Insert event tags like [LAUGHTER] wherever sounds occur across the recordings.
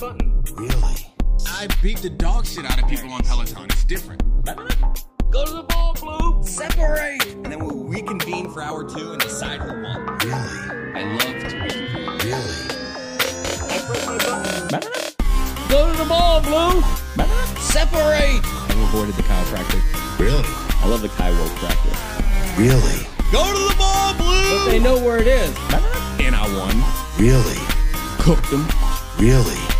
my button. Really? I beat the dog shit out of people on Peloton. It's different. Go to the ball, Blue. Separate! And then we'll reconvene for hour two and decide who won. Really? I love to reconvene. Really? I press my button. Go to the ball, Blue. Separate! I avoided the chiropractic. Really? I love the chiropractic practice. Really? Go to the ball, Blue! But they know where it is. And I won. Really? Cooked them. Really?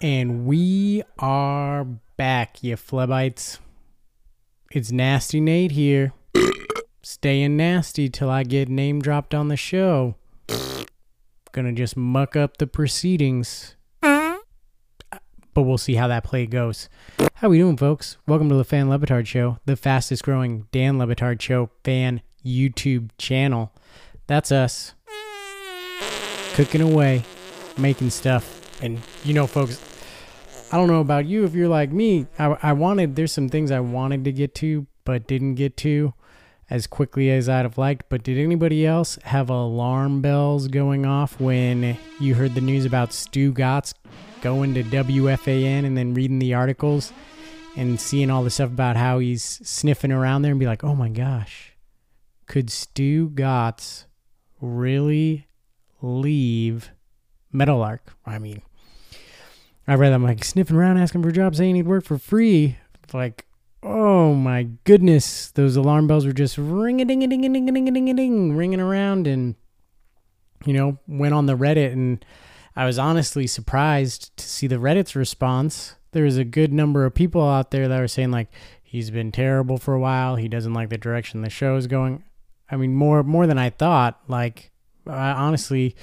And we are back, you flebites. It's Nasty Nate here. Staying nasty till I get name dropped on the show. Gonna just muck up the proceedings. But we'll see how that play goes. How we doing, folks? Welcome to the Fan Le Batard Show, the fastest growing Dan Le Batard Show fan YouTube channel. That's us. Cooking away, making stuff. And you know, folks, I don't know about you if you're like me. I, I wanted, there's some things I wanted to get to, but didn't get to as quickly as I'd have liked. But did anybody else have alarm bells going off when you heard the news about Stugotz going to WFAN and then reading the articles and seeing all the stuff about how he's sniffing around there and be like, oh my gosh, could Stugotz really leave Meadowlark? I mean, I read that, I'm like sniffing around asking for jobs saying he'd work for free. Like, oh my goodness, those alarm bells were just ring a ding a ding ding ding ding ding ringing around and you know, went on the Reddit and I was honestly surprised to see the Reddit's response. There was a good number of people out there that were saying like he's been terrible for a while, he doesn't like the direction the show is going. I mean, more more than I thought. Like Honestly,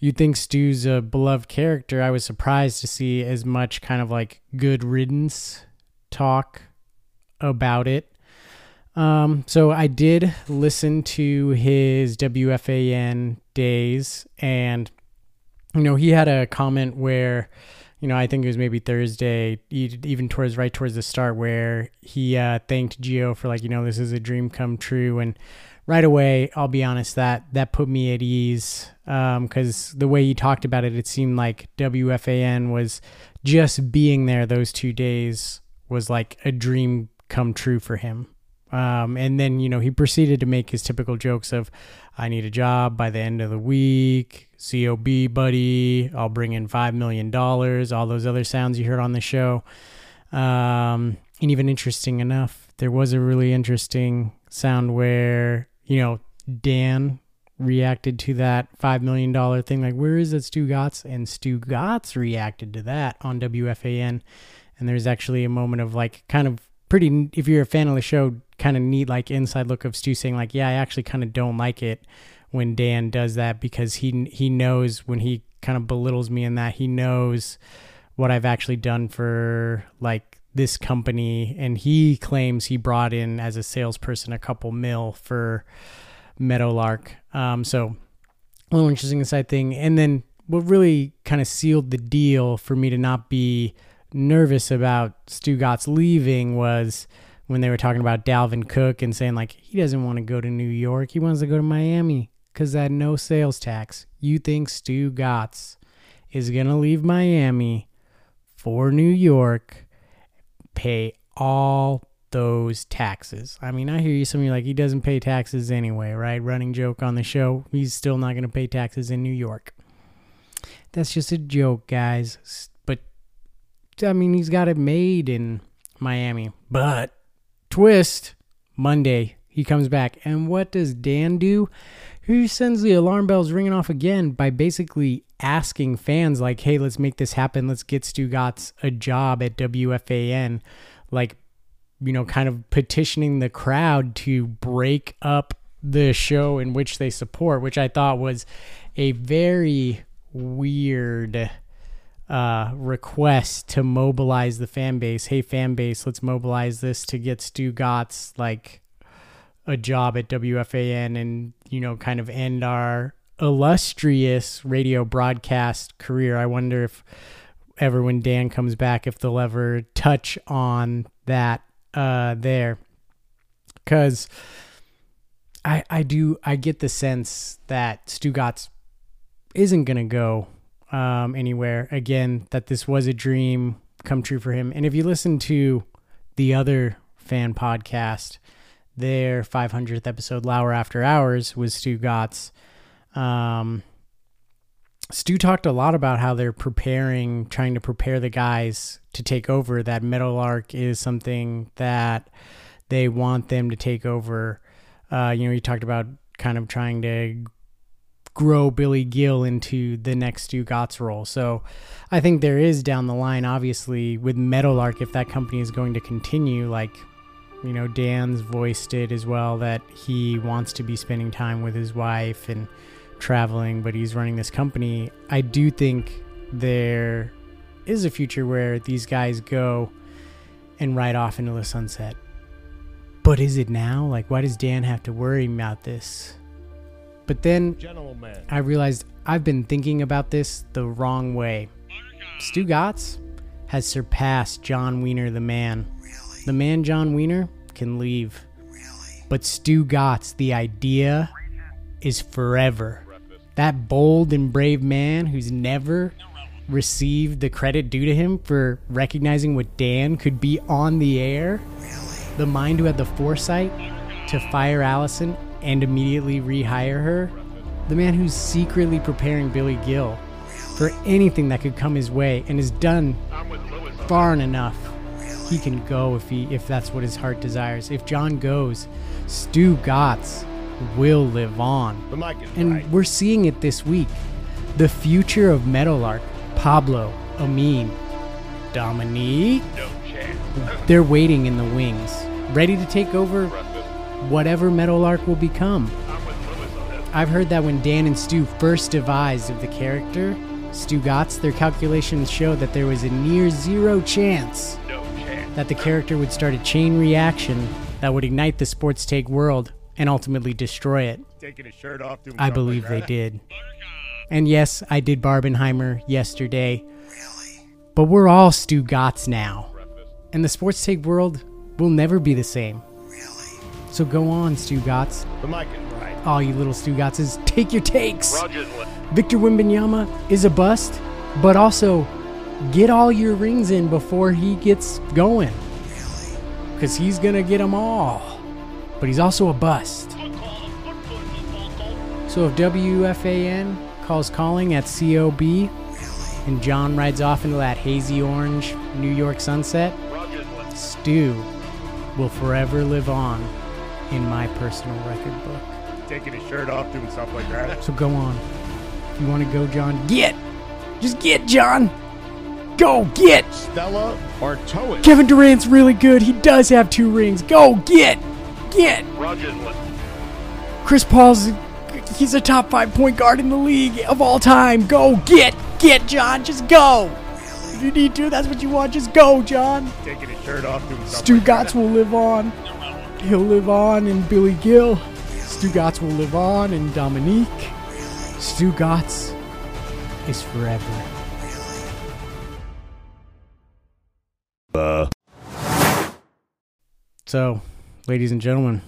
you'd think Stu's a beloved character. I was surprised to see as much kind of like good riddance talk about it. Um, so I did listen to his WFAN days, and you know he had a comment where, you know, I think it was maybe Thursday, even towards right towards the start, where he uh, thanked Gio for like, you know, this is a dream come true, and right away, I'll be honest that that put me at ease because the way he talked about it, it seemed like WFAN was just being there those two days was like a dream come true for him. Um, and then you know he proceeded to make his typical jokes of, "I need a job by the end of the week." Cob buddy, I'll bring in five million dollars. All those other sounds you heard on the show. Um, and even interesting enough, there was a really interesting sound where you know Dan reacted to that five million dollar thing. Like, where is that Stugotz? And Stugotz reacted to that on WFAN. And there's actually a moment of like kind of pretty. If you're a fan of the show, kind of neat like inside look of Stu saying like, yeah, I actually kind of don't like it when Dan does that because he he knows when he kind of belittles me in that he knows what I've actually done for like this company and he claims he brought in as a salesperson a couple mil for Meadowlark. Um, so a little interesting inside thing. And then what really kind of sealed the deal for me to not be nervous about Stugotz leaving was when they were talking about Dalvin Cook and saying like he doesn't want to go to New York, he wants to go to Miami because that no sales tax. You think Stugotz is gonna leave Miami for New York, pay all those taxes? I mean, I hear you. Some of you like he doesn't pay taxes anyway, right? Running joke on the show. He's still not gonna pay taxes in New York. That's just a joke, guys. But I mean, he's got it made in Miami. But twist Monday, he comes back, and what does Dan do? He sends the alarm bells ringing off again by basically asking fans, like, "Hey, let's make this happen. Let's get Stugotz a job at WFAN." Like, you know, kind of petitioning the crowd to break up the show in which they support, which I thought was a very weird uh, request to mobilize the fan base. Hey, fan base, let's mobilize this to get Stugotz like a job at WFAN and you know kind of end our illustrious radio broadcast career. I wonder if ever when Dan comes back, if they'll ever touch on that uh, there, because I I do I get the sense that Stugotz isn't to go um, anywhere. Again, that this was a dream come true for him. And if you listen to the other fan podcast, their 500th episode, Lauer After Hours, was Stugotz. Um, Stu talked a lot about how they're preparing, trying to prepare the guys to take over. That Meadowlark is something that they want them to take over. Uh, you know, he talked about kind of trying to grow Billy Gil into the next Stugotz role. So I think there is down the line, obviously, with Meadowlark, if that company is going to continue, like, you know, Dan's voiced it as well that he wants to be spending time with his wife and traveling, but he's running this company. I do think there is a future where these guys go and ride off into the sunset. But is it now? Like, why does Dan have to worry about this? But then I realized I've been thinking about this the wrong way. Stugotz has surpassed John Wiener, the man. The man, John Wiener, can leave. Really? But Stugotz, the idea is forever. That bold and brave man who's never received the credit due to him for recognizing what Dan could be on the air. The mind who had the foresight to fire Allison and immediately rehire her. The man who's secretly preparing Billy Gil for anything that could come his way and has done far enough. He can go if he if that's what his heart desires. If John goes, Stugotz will live on. And we're seeing it this week. The future of Meadowlark, Pablo, Amin, Dominique. They're waiting in the wings, ready to take over whatever Meadowlark will become. I've heard that when Dan and Stu first devised of the character, Stugotz, their calculations showed that there was a near zero chance that the character would start a chain reaction that would ignite the sports take world and ultimately destroy it. Taking his shirt off. Doing I believe like they did. And yes, I did Barbenheimer yesterday. Really? But we're all Stugotz now. And the sports take world will never be the same. Really? So go on, Stugotz. The mic is right. All you little Stugotzes, take your takes. Roger. Victor Wembanyama is a bust, but also get all your rings in before he gets going. Really? Because he's going to get them all. But he's also a bust. So if WFAN calls calling at COB and John rides off into that hazy orange New York sunset, Stu will forever live on in my personal record book. Taking his shirt off, doing stuff like that. So go on. If you want to go, John, get! Just get, John! Go, get! Stella it. Kevin Durant's really good. He does have two rings. Go, get! Get! Chris Paul's he's a top five point guard in the league of all time. Go, get! Get, John! Just go! If you need to, that's what you want. Just go, John! Taking his shirt off, doing Stu like Gotts will live on. He'll live on in Billy Gil. Stu Gotts will live on in Dominique. Stugotz is forever. Uh. So, ladies and gentlemen,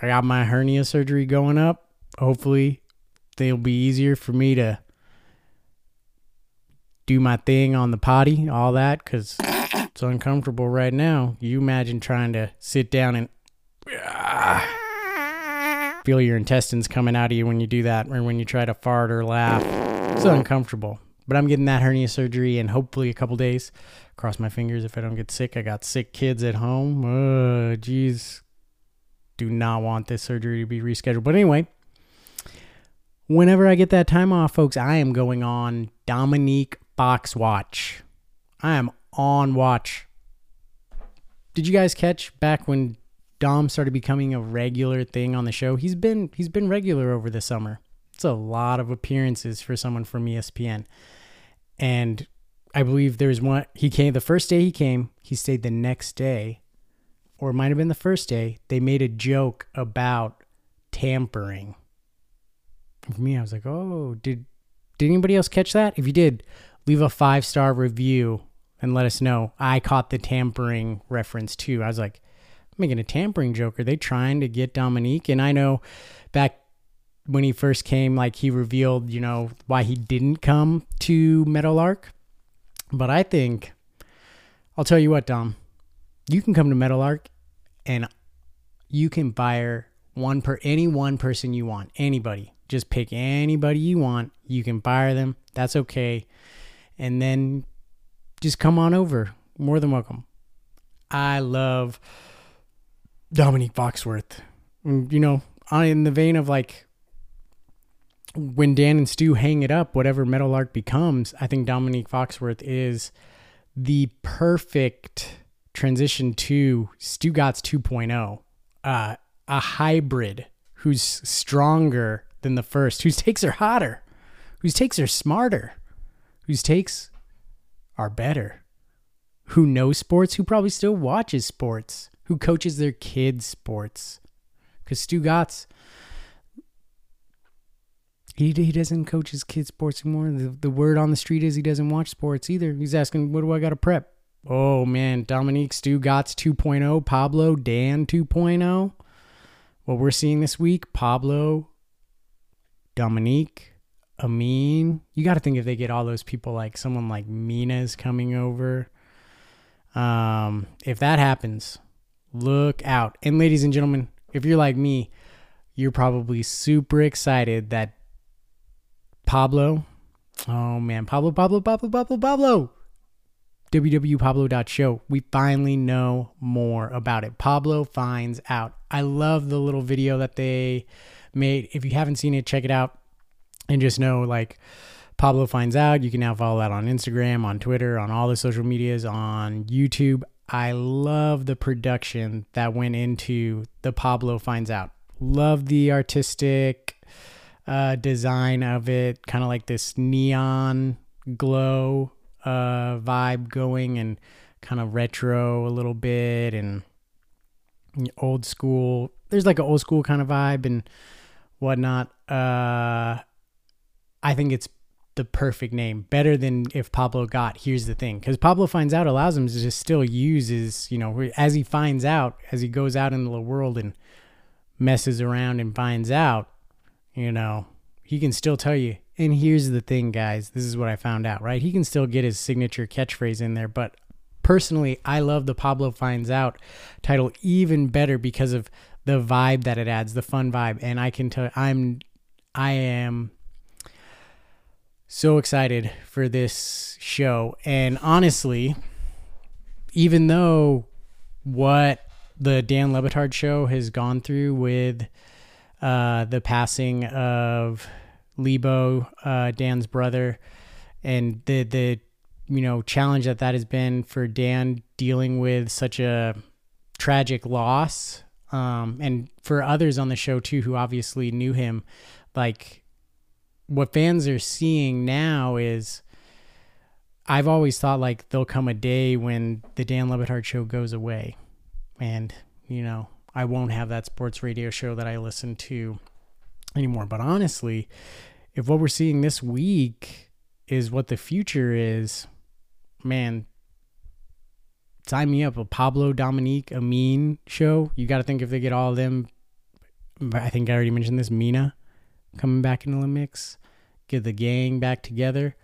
I got my hernia surgery going up. Hopefully, it'll be easier for me to do my thing on the potty, all that, because it's uncomfortable right now. You imagine trying to sit down and ah, feel your intestines coming out of you when you do that, or when you try to fart or laugh. It's uncomfortable. But I'm getting that hernia surgery in hopefully a couple days. Cross my fingers if I don't get sick. I got sick kids at home. Uh, jeez. Do not want this surgery to be rescheduled. But anyway, whenever I get that time off, folks, I am going on Dominique Fox Watch. I am on watch. Did you guys catch back when Dom started becoming a regular thing on the show? He's been he's been regular over the summer. It's a lot of appearances for someone from ESPN. And I believe there was one he came the first day he came, he stayed the next day, or it might have been the first day, they made a joke about tampering. For me, I was like, oh, did did anybody else catch that? If you did, leave a five star review and let us know. I caught the tampering reference too. I was like, making a tampering joke. Are they trying to get Dominique? And I know back when he first came, like he revealed, you know, why he didn't come to Meadowlark. But I think, I'll tell you what, Dom, you can come to Meadowlark and you can fire one per any one person you want, anybody. Just pick anybody you want. You can fire them. That's okay. And then just come on over. More than welcome. I love Dominique Foxworth. Mm, You know, in the vein of like when Dan and Stu hang it up, whatever Meadowlark becomes, I think Dominique Foxworth is the perfect transition to Stugotz 2.0. Uh, a hybrid who's stronger than the first, whose takes are hotter, whose takes are smarter, whose takes are better, who knows sports, who probably still watches sports, who coaches their kids sports. Because Stugotz, he, he doesn't coach his kids sports anymore. The, the word on the street is he doesn't watch sports either. He's asking, what do I got to prep? Oh man, Dominique Stugotz 2.0, Pablo Dan 2.0. What we're seeing this week, Pablo, Dominique, Amin. You got to think if they get all those people like someone like Mina's coming over. Um, if that happens, look out. And ladies and gentlemen, if you're like me, you're probably super excited that Pablo, oh man, Pablo, Pablo, Pablo, Pablo, Pablo, www.pablo.show. We finally know more about it. Pablo finds out. I love the little video that they made. If you haven't seen it, check it out and just know like Pablo finds out. You can now follow that on Instagram, on Twitter, on all the social medias, on YouTube. I love the production that went into the Pablo finds out. Love the artistic uh, design of it, kind of like this neon glow uh, vibe going and kind of retro a little bit and old school. There's like an old school kind of vibe and whatnot. Uh, I think it's the perfect name, better than if Pablo got. Here's the thing, because Pablo finds out allows him to just still use his, you know, as he finds out, as he goes out into the world and messes around and finds out, you know, he can still tell you. And here's the thing, guys. This is what I found out, right? He can still get his signature catchphrase in there, but personally, I love the Pablo finds out title even better because of the vibe that it adds, the fun vibe. And I can tell I'm I am so excited for this show. And honestly, even though what the Dan Le Batard show has gone through with uh, the passing of Lebo, uh, Dan's brother, and the the you know challenge that that has been for Dan dealing with such a tragic loss, um, and for others on the show too who obviously knew him, like what fans are seeing now is. I've always thought like there'll come a day when the Dan Le Batard show goes away, and you know I won't have that sports radio show that I listen to anymore. But honestly, if what we're seeing this week is what the future is, man, sign me up. A Pablo Dominique Amin show. You got to think if they get all of them. I think I already mentioned this. Mina coming back into the mix. Get the gang back together.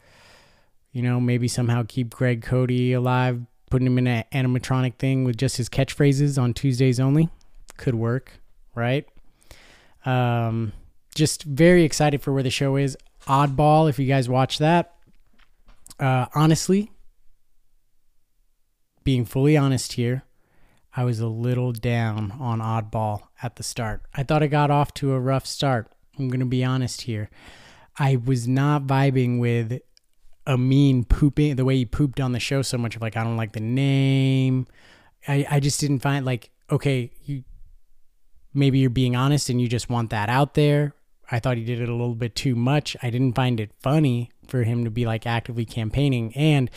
You know, maybe somehow keep Greg Cote alive, putting him in an animatronic thing with just his catchphrases on Tuesdays only. Could work, right? Um, just very excited for where the show is. Oddball, if you guys watch that. Uh, honestly, being fully honest here, I was a little down on Oddball at the start. I thought it got off to a rough start. I'm going to be honest here. I was not vibing with Amin pooping the way he pooped on the show so much of like I don't like the name. I I just didn't find like okay, you maybe you're being honest and you just want that out there. I thought he did it a little bit too much. I didn't find it funny for him to be like actively campaigning. And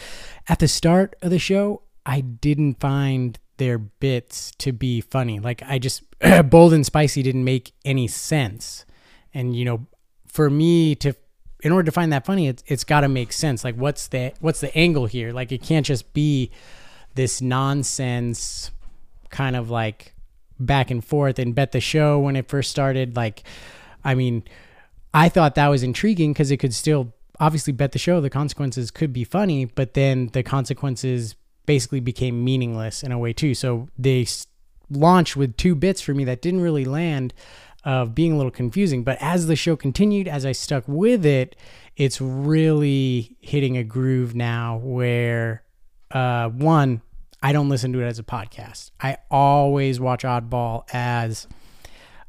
at the start of the show, I didn't find their bits to be funny. Like I just [CLEARS THROAT] bold and spicy didn't make any sense. And you know, for me to in order to find that funny, it's it's got to make sense. Like what's the what's the angle here? Like it can't just be this nonsense kind of like back and forth and bet the show when it first started like I mean I thought that was intriguing because it could still obviously bet the show. The consequences could be funny, but then the consequences basically became meaningless in a way too. So they launched with two bits for me that didn't really land of being a little confusing. But as the show continued, as I stuck with it, it's really hitting a groove now where uh, one, I don't listen to it as a podcast. I always watch Oddball as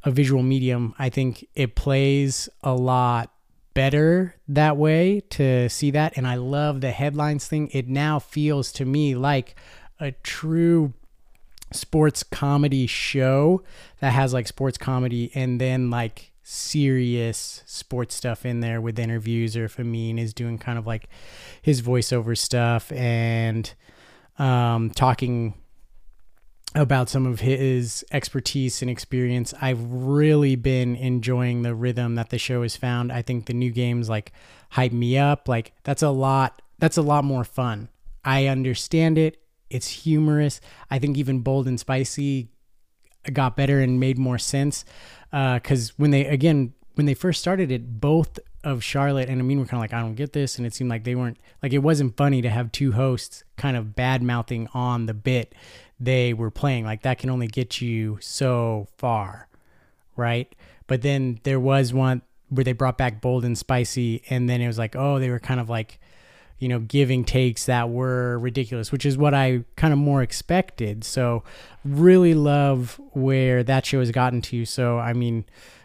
a visual medium. I think it plays a lot better that way to see that. And I love the headlines thing. It now feels to me like a true sports comedy show that has like sports comedy and then like serious sports stuff in there with interviews or if Amin is doing kind of like his voiceover stuff and um, talking about some of his expertise and experience. I've really been enjoying the rhythm that the show has found. I think the new games like hype me up. Like that's a lot that's a lot more fun. I understand it. It's humorous. I think even bold and spicy got better and made more sense. Uh, cause when they again when they first started it, both of Charlotte and Amin were kind of like, I don't get this, and it seemed like they weren't like it wasn't funny to have two hosts kind of bad mouthing on the bit they were playing. Like that can only get you so far, right? But then there was one where they brought back bold and spicy, and then it was like, oh, they were kind of like, you know, giving takes that were ridiculous, which is what I kind of more expected. So really love where that show has gotten to. So I mean,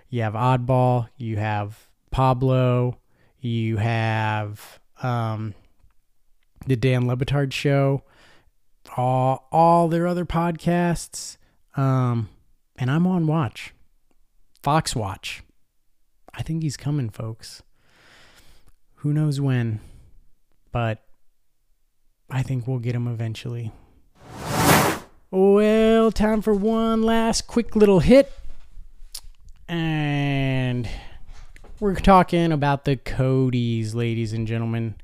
you have Oddball, you have Pablo, you have um, the Dan Le Batard show, all all their other podcasts, um, and I'm on watch. Fox Watch. I think he's coming, folks. Who knows when, but I think we'll get him eventually. Well, time for one last quick little hit. And we're talking about the Cotes, ladies and gentlemen.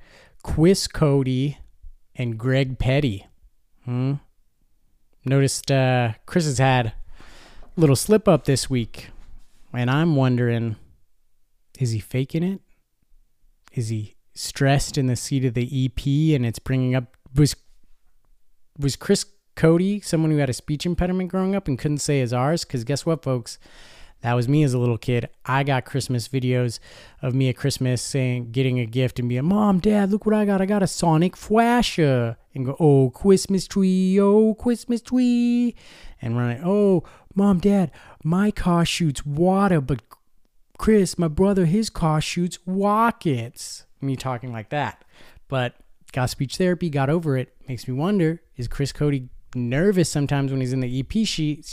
Chwis Cote and Greg Petty. Hmm? Noticed uh, Chris has had a little slip up this week. And I'm wondering is he faking it? Is he stressed in the seat of the EP and it's bringing up. Was, was Chris Cote someone who had a speech impediment growing up and couldn't say his R's? Because guess what, folks? That was me as a little kid. I got Christmas videos of me at Christmas saying, getting a gift and being, Mom, Dad, look what I got. I got a Sonic Flasher. And go, Oh, Christmas tree. Oh, Christmas tree. And running, Oh, Mom, Dad, my car shoots water, but Chris, my brother, his car shoots rockets. Me talking like that. But got speech therapy, got over it. Makes me wonder, is Chris Cote nervous sometimes when he's in the EP sheet?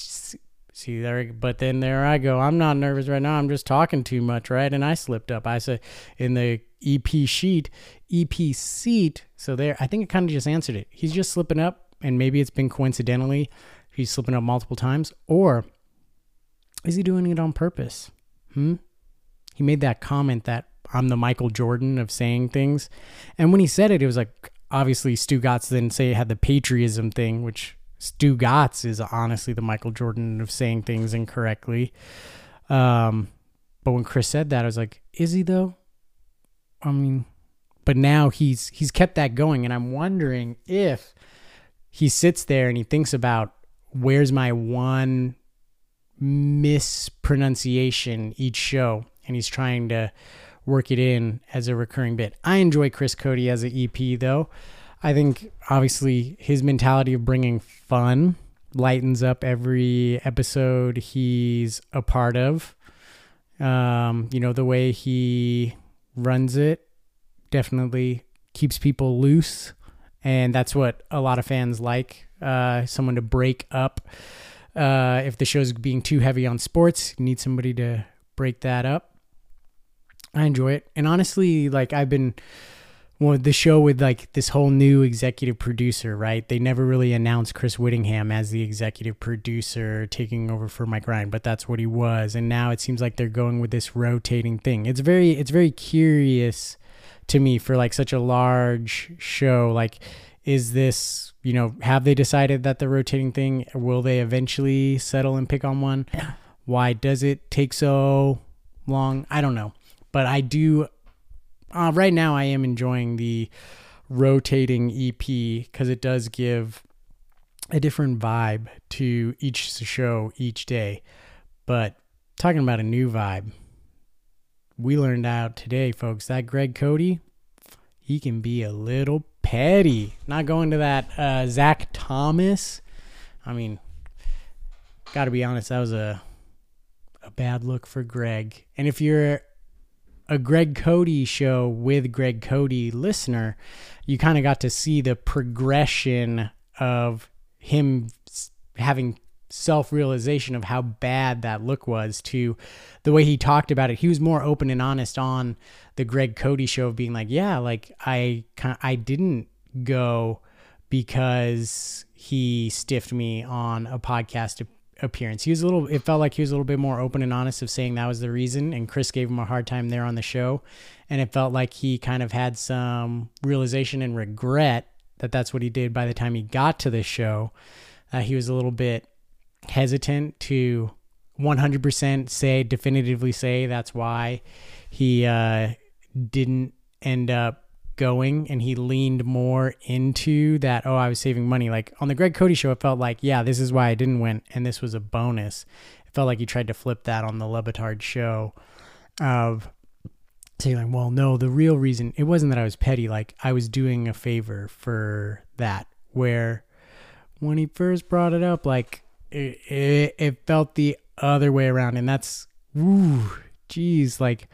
See there, but then there I go. I'm not nervous right now. I'm just talking too much, right? And I slipped up. I said in the EP sheet, EP seat. So there, I think it kind of just answered it. He's just slipping up, and maybe it's been coincidentally he's slipping up multiple times, or is he doing it on purpose? Hmm. He made that comment that I'm the Michael Jordan of saying things, and when he said it, it was like obviously Stugotz didn't say it had the patriotism thing, which Stugotz is honestly the Michael Jordan of saying things incorrectly. Um, but when Chris said that, I was like, is he though? I mean, but now he's he's kept that going, and I'm wondering if he sits there and he thinks about where's my one mispronunciation each show, and he's trying to work it in as a recurring bit. I enjoy Chris Cote as an EP though. I think obviously his mentality of bringing fun lightens up every episode he's a part of. Um, you know, the way he runs it definitely keeps people loose. And that's what a lot of fans like uh, someone to break up. Uh, if the show's being too heavy on sports, you need somebody to break that up. I enjoy it. And honestly, like I've been well, the show with like this whole new executive producer, right? They never really announced Chris Whittingham as the executive producer taking over for Mike Ryan, but that's what he was. And now it seems like they're going with this rotating thing. It's very it's very curious to me for like such a large show. Like is this, you know, have they decided that the rotating thing will they eventually settle and pick on one? Why does it take so long? I don't know. but I do. Uh, right now, I am enjoying the rotating EP because it does give a different vibe to each show each day. But talking about a new vibe, we learned out today, folks, that Greg Cote, he can be a little petty. Not going to that uh, Zach Thomas. I mean, got to be honest, that was a a bad look for Greg. And if you're a Greg Cote show with Greg Cote listener, you kind of got to see the progression of him having self realization of how bad that look was to the way he talked about it. He was more open and honest on the Greg Cote show of being like, yeah, like I I didn't go because he stiffed me on a podcast appearance. He was a little it felt like he was a little bit more open and honest of saying that was the reason and Chris gave him a hard time there on the show and it felt like he kind of had some realization and regret that that's what he did by the time he got to the show. Uh, he was a little bit hesitant to 100% say definitively say that's why he uh, didn't end up going and he leaned more into that oh i was saving money. Like on the greg cote show it felt like yeah this is why i didn't win and this was a bonus. It felt like he tried to flip that on the Le show of saying like well no the real reason it wasn't that i was petty like i was doing a favor for that where when he first brought it up like it, it, it felt the other way around and that's ooh geez like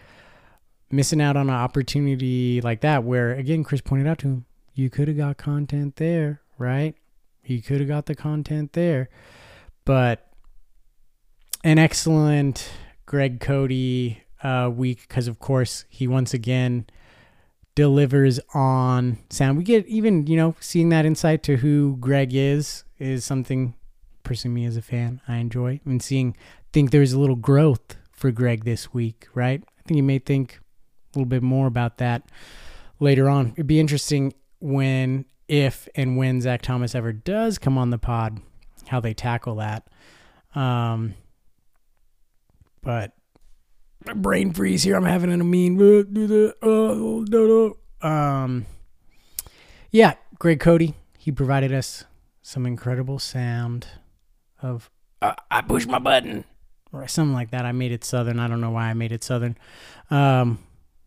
missing out on an opportunity like that where again chris pointed out to him you could have got content there right? You could have got the content there. But an excellent greg cote uh, week because of course he once again delivers on sound. We get even you know seeing that insight to who greg is is something personally me as a fan I enjoy. And seeing think there's a little growth for Greg this week, right? I think you may think little bit more about that later on. It'd be interesting when, if, and when Zach Thomas ever does come on the pod, how they tackle that. Um, but brain freeze here. I'm having a mean. Um, yeah, Greg Cote. He provided us some incredible sound of uh, I pushed my button or something like that. I made it southern. I don't know why I made it southern. Um,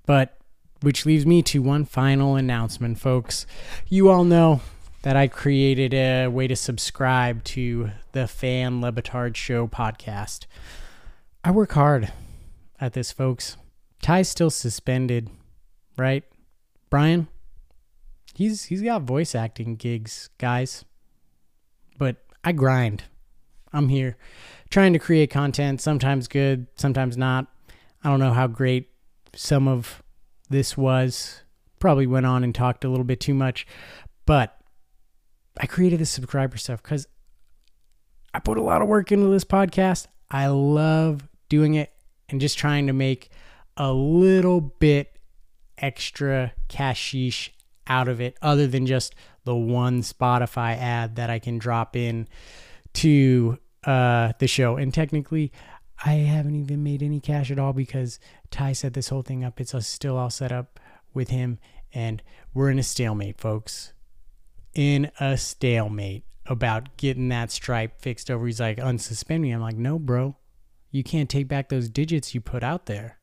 but which leaves me to one final announcement, folks. You all know that I created a way to subscribe to the Fan Le Batard Show podcast. I work hard at this, folks. Ty's still suspended, right? Brian, he's he's got voice acting gigs, guys. But I grind. I'm here trying to create content, sometimes good, sometimes not. I don't know how great some of this was. Probably went on and talked a little bit too much, but I created the subscriber stuff because I put a lot of work into this podcast. I love doing it and just trying to make a little bit extra cashish out of it, other than just the one Spotify ad that I can drop in to uh, the show. And technically, I haven't even made any cash at all because Ty set this whole thing up. It's still all set up with him, and we're in a stalemate, folks. In a stalemate about getting that stripe fixed over. He's like, unsuspend me. I'm like, no, bro. You can't take back those digits you put out there.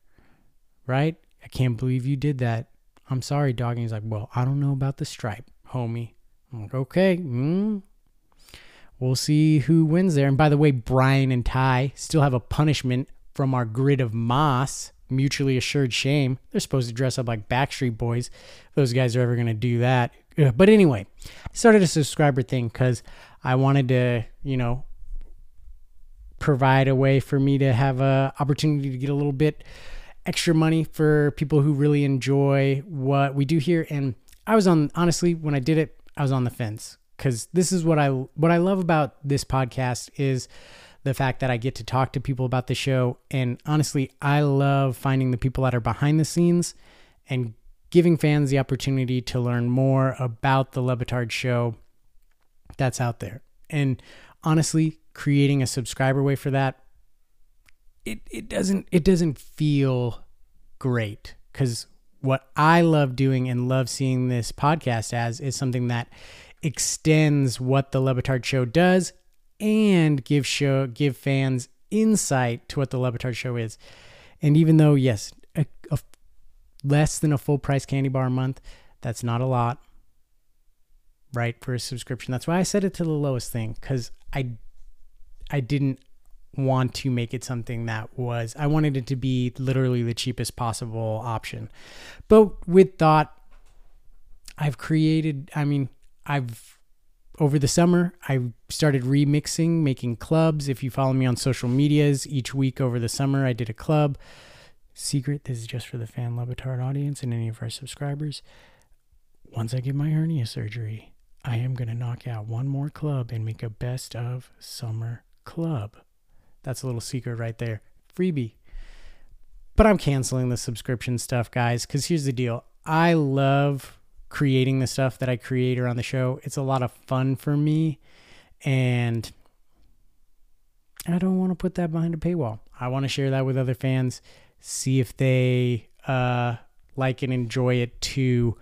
Right? I can't believe you did that. I'm sorry, dog. And he's like, well, I don't know about the stripe, homie. I'm like, okay. Mm, We'll see who wins there. And by the way, Brian and Ty still have a punishment from our grid of Moss, mutually assured shame. They're supposed to dress up like Backstreet Boys. Those guys are ever going to do that. Uh, but anyway, I started a subscriber thing because I wanted to, you know, provide a way for me to have a opportunity to get a little bit extra money for people who really enjoy what we do here. And I was on, honestly, when I did it, I was on the fence because this is what I what I love about this podcast is the fact that I get to talk to people about the show and honestly I love finding the people that are behind the scenes and giving fans the opportunity to learn more about the Le Batard show that's out there. And honestly, creating a subscriber way for that it it doesn't it doesn't feel great because what I love doing and love seeing this podcast as is something that extends what the Le Batard show does and give show give fans insight to what the Le Batard show is. And even though yes, a, a less than a full price candy bar a month, that's not a lot right for a subscription. That's why I set it to the lowest thing cuz I I didn't want to make it something that was I wanted it to be literally the cheapest possible option. But with thought I've created I mean I've over the summer I started remixing, making clubs. If you follow me on social medias, each week over the summer I did a club. Secret, this is just for the fan Le Batard audience and any of our subscribers. Once I get my hernia surgery, I am going to knock out one more club and make a best of summer club. That's a little secret right there. Freebie. But I'm canceling the subscription stuff, guys, because here's the deal. I love creating the stuff that I create around the show. It's a lot of fun for me. And I don't want to put that behind a paywall. I want to share that with other fans, see if they uh, like and enjoy it too.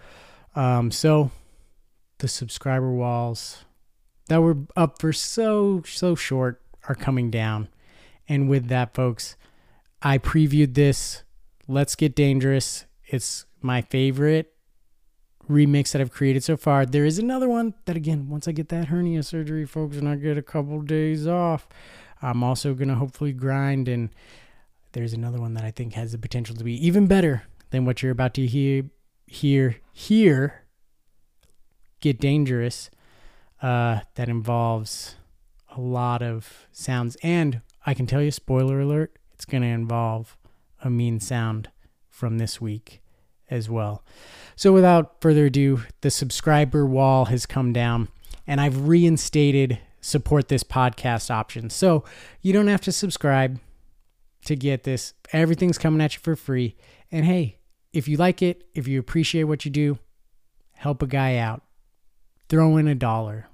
Um, so the subscriber walls that were up for so, so short are coming down. And with that, folks, I previewed this. Let's Get Dangerous. It's my favorite remix that I've created so far. There is another one that, again, once I get that hernia surgery, folks, and I get a couple days off, I'm also going to hopefully grind. And there's another one that I think has the potential to be even better than what you're about to hear. Hear, hear, get dangerous. Uh, that involves a lot of sounds. And I can tell you, spoiler alert, it's going to involve a mean sound from this week as well. So without further ado, the subscriber wall has come down and I've reinstated support this podcast option. So you don't have to subscribe to get this. Everything's coming at you for free. And hey, if you like it, if you appreciate what you do, help a guy out. Throw in a dollar,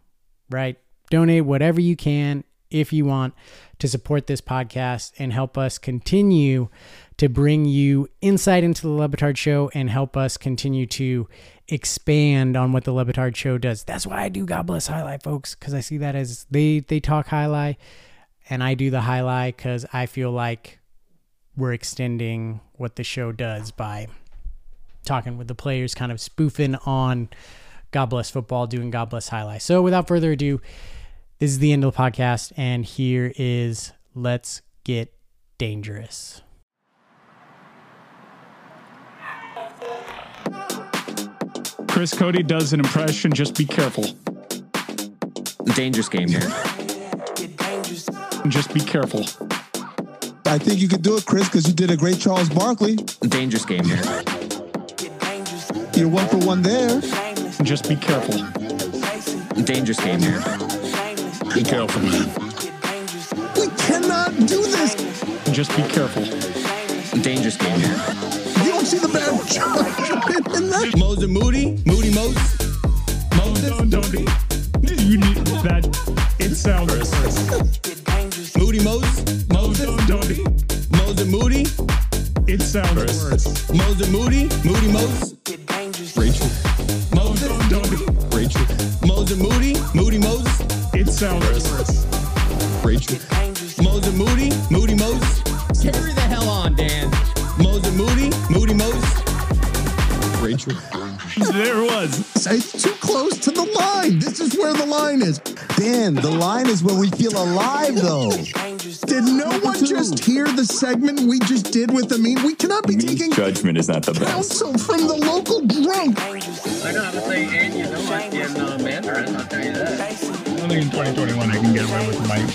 right? Donate whatever you can if you want to support this podcast and help us continue to bring you insight into the Le Batard Show and help us continue to expand on what the Le Batard Show does. That's why I do God Bless Highlight, folks, because I see that as they they talk highlight and I do the highlight because I feel like we're extending what the show does by talking with the players, kind of spoofing on God Bless Football, doing God Bless Highlight. So without further ado, this is the end of the podcast, and here is Let's Get Dangerous. Chris Cote does an impression. Just be careful. Dangerous game here. Just be careful. I think you could do it, Chris, because you did a great Charles Barkley. Dangerous game here. You're one for one there. Just be careful. Dangerous game here. Be careful, man. We cannot do this. Just be careful. Dangerous game here. See the bad judgment in Moody, Moody Moses.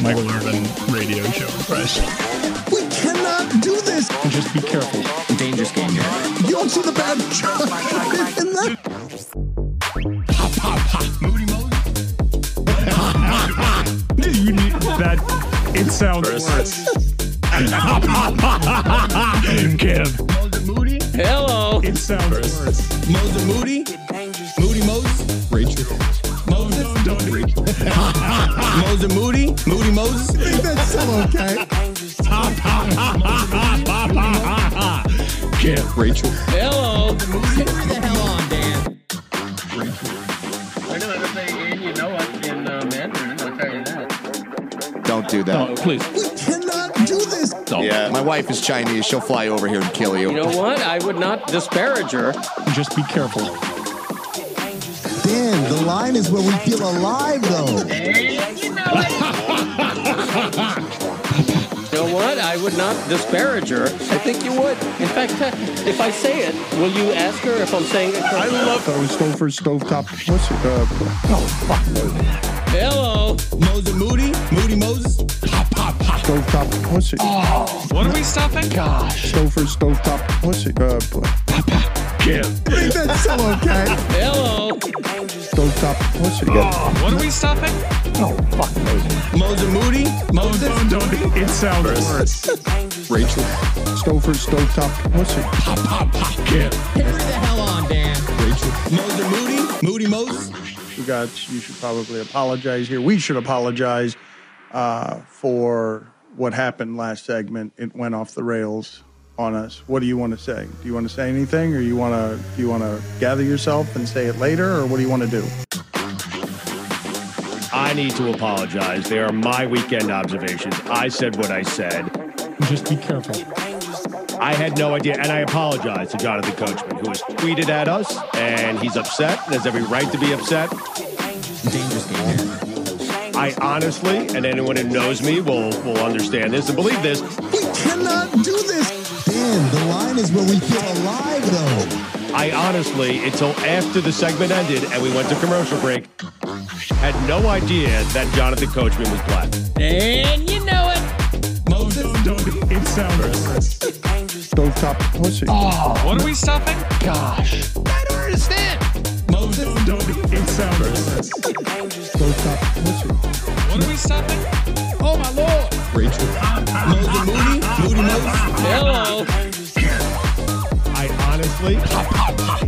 Michael Irvin radio show impression. We cannot do this. Just be careful. Dangerous game here. You don't see the bad [LAUGHS] judgment in that. Moody Moses, You need that. It sounds worse. [LAUGHS] Kev. Moses Moody, Hello. It sounds worse. Moses Moody, Moody Moses, Moses Moody, Moody Moses, I [LAUGHS] think That's still okay. [LAUGHS] Get Rachel. Hello. Hurry the hell on, Dan. I know how to say and you know what in uh, Mandarin, I'll tell you that. Don't do that. Oh, please. We cannot do this. Don't. Yeah, my wife is Chinese. She'll fly over here and kill you. You know what? I would not disparage her. Just be careful. Dan, the line is where we feel alive, though. [LAUGHS] You know what? I would not disparage her. I think you would. In fact, uh, if I say it, will you ask her if I'm saying it correctly? I love those Stouffer stovetop pussy. Uh, Hello. Moses Moody, Moody Moses. stovetop pussy. What are we stuffing? Stouffer stovetop pussy. Uh, I think that's still okay. Hello. Stovetop pussy. Yeah. What are we stuffing? Moses Moses Moody, Moses. It sounds worse. Rachel. Stouffer stovetop pussy. Hurry the hell on, Dan. Rachel. Moses Moody, Moody Moses. You got, you should probably apologize here. We should apologize uh, for what happened last segment. It went off the rails on us. What do you want to say? Do you want to say anything, or you want to do you want to gather yourself and say it later, or what do you want to do? I need to apologize. They are my weekend observations. I said what I said. Just be careful. I had no idea, and I apologize to Jonathan Coachman, who has tweeted at us, and he's upset, and has every right to be upset. Dangerous game. I honestly, and anyone who knows me will will understand this and believe this. We cannot do this. Dan, is where we feel alive, though. I honestly, until after the segment ended and we went to commercial break, had no idea that Jonathan Coachman was black. And you know it. Moses. Don't, It sounds worse. Stovetop pussy. Oh. What are we stuffing? I don't understand. Moses. It sounds worse. Stovetop pussy. What are we stuffing? Oh my lord. Rachel. Moses Moody, Moody Moses. Hello. Honestly,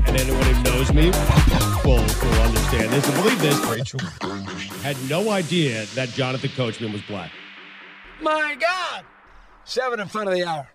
and anyone who knows me will, will understand this and believe this. Rachel. Had no idea that Jonathan Coachman was black. My God. Seven in front of the hour.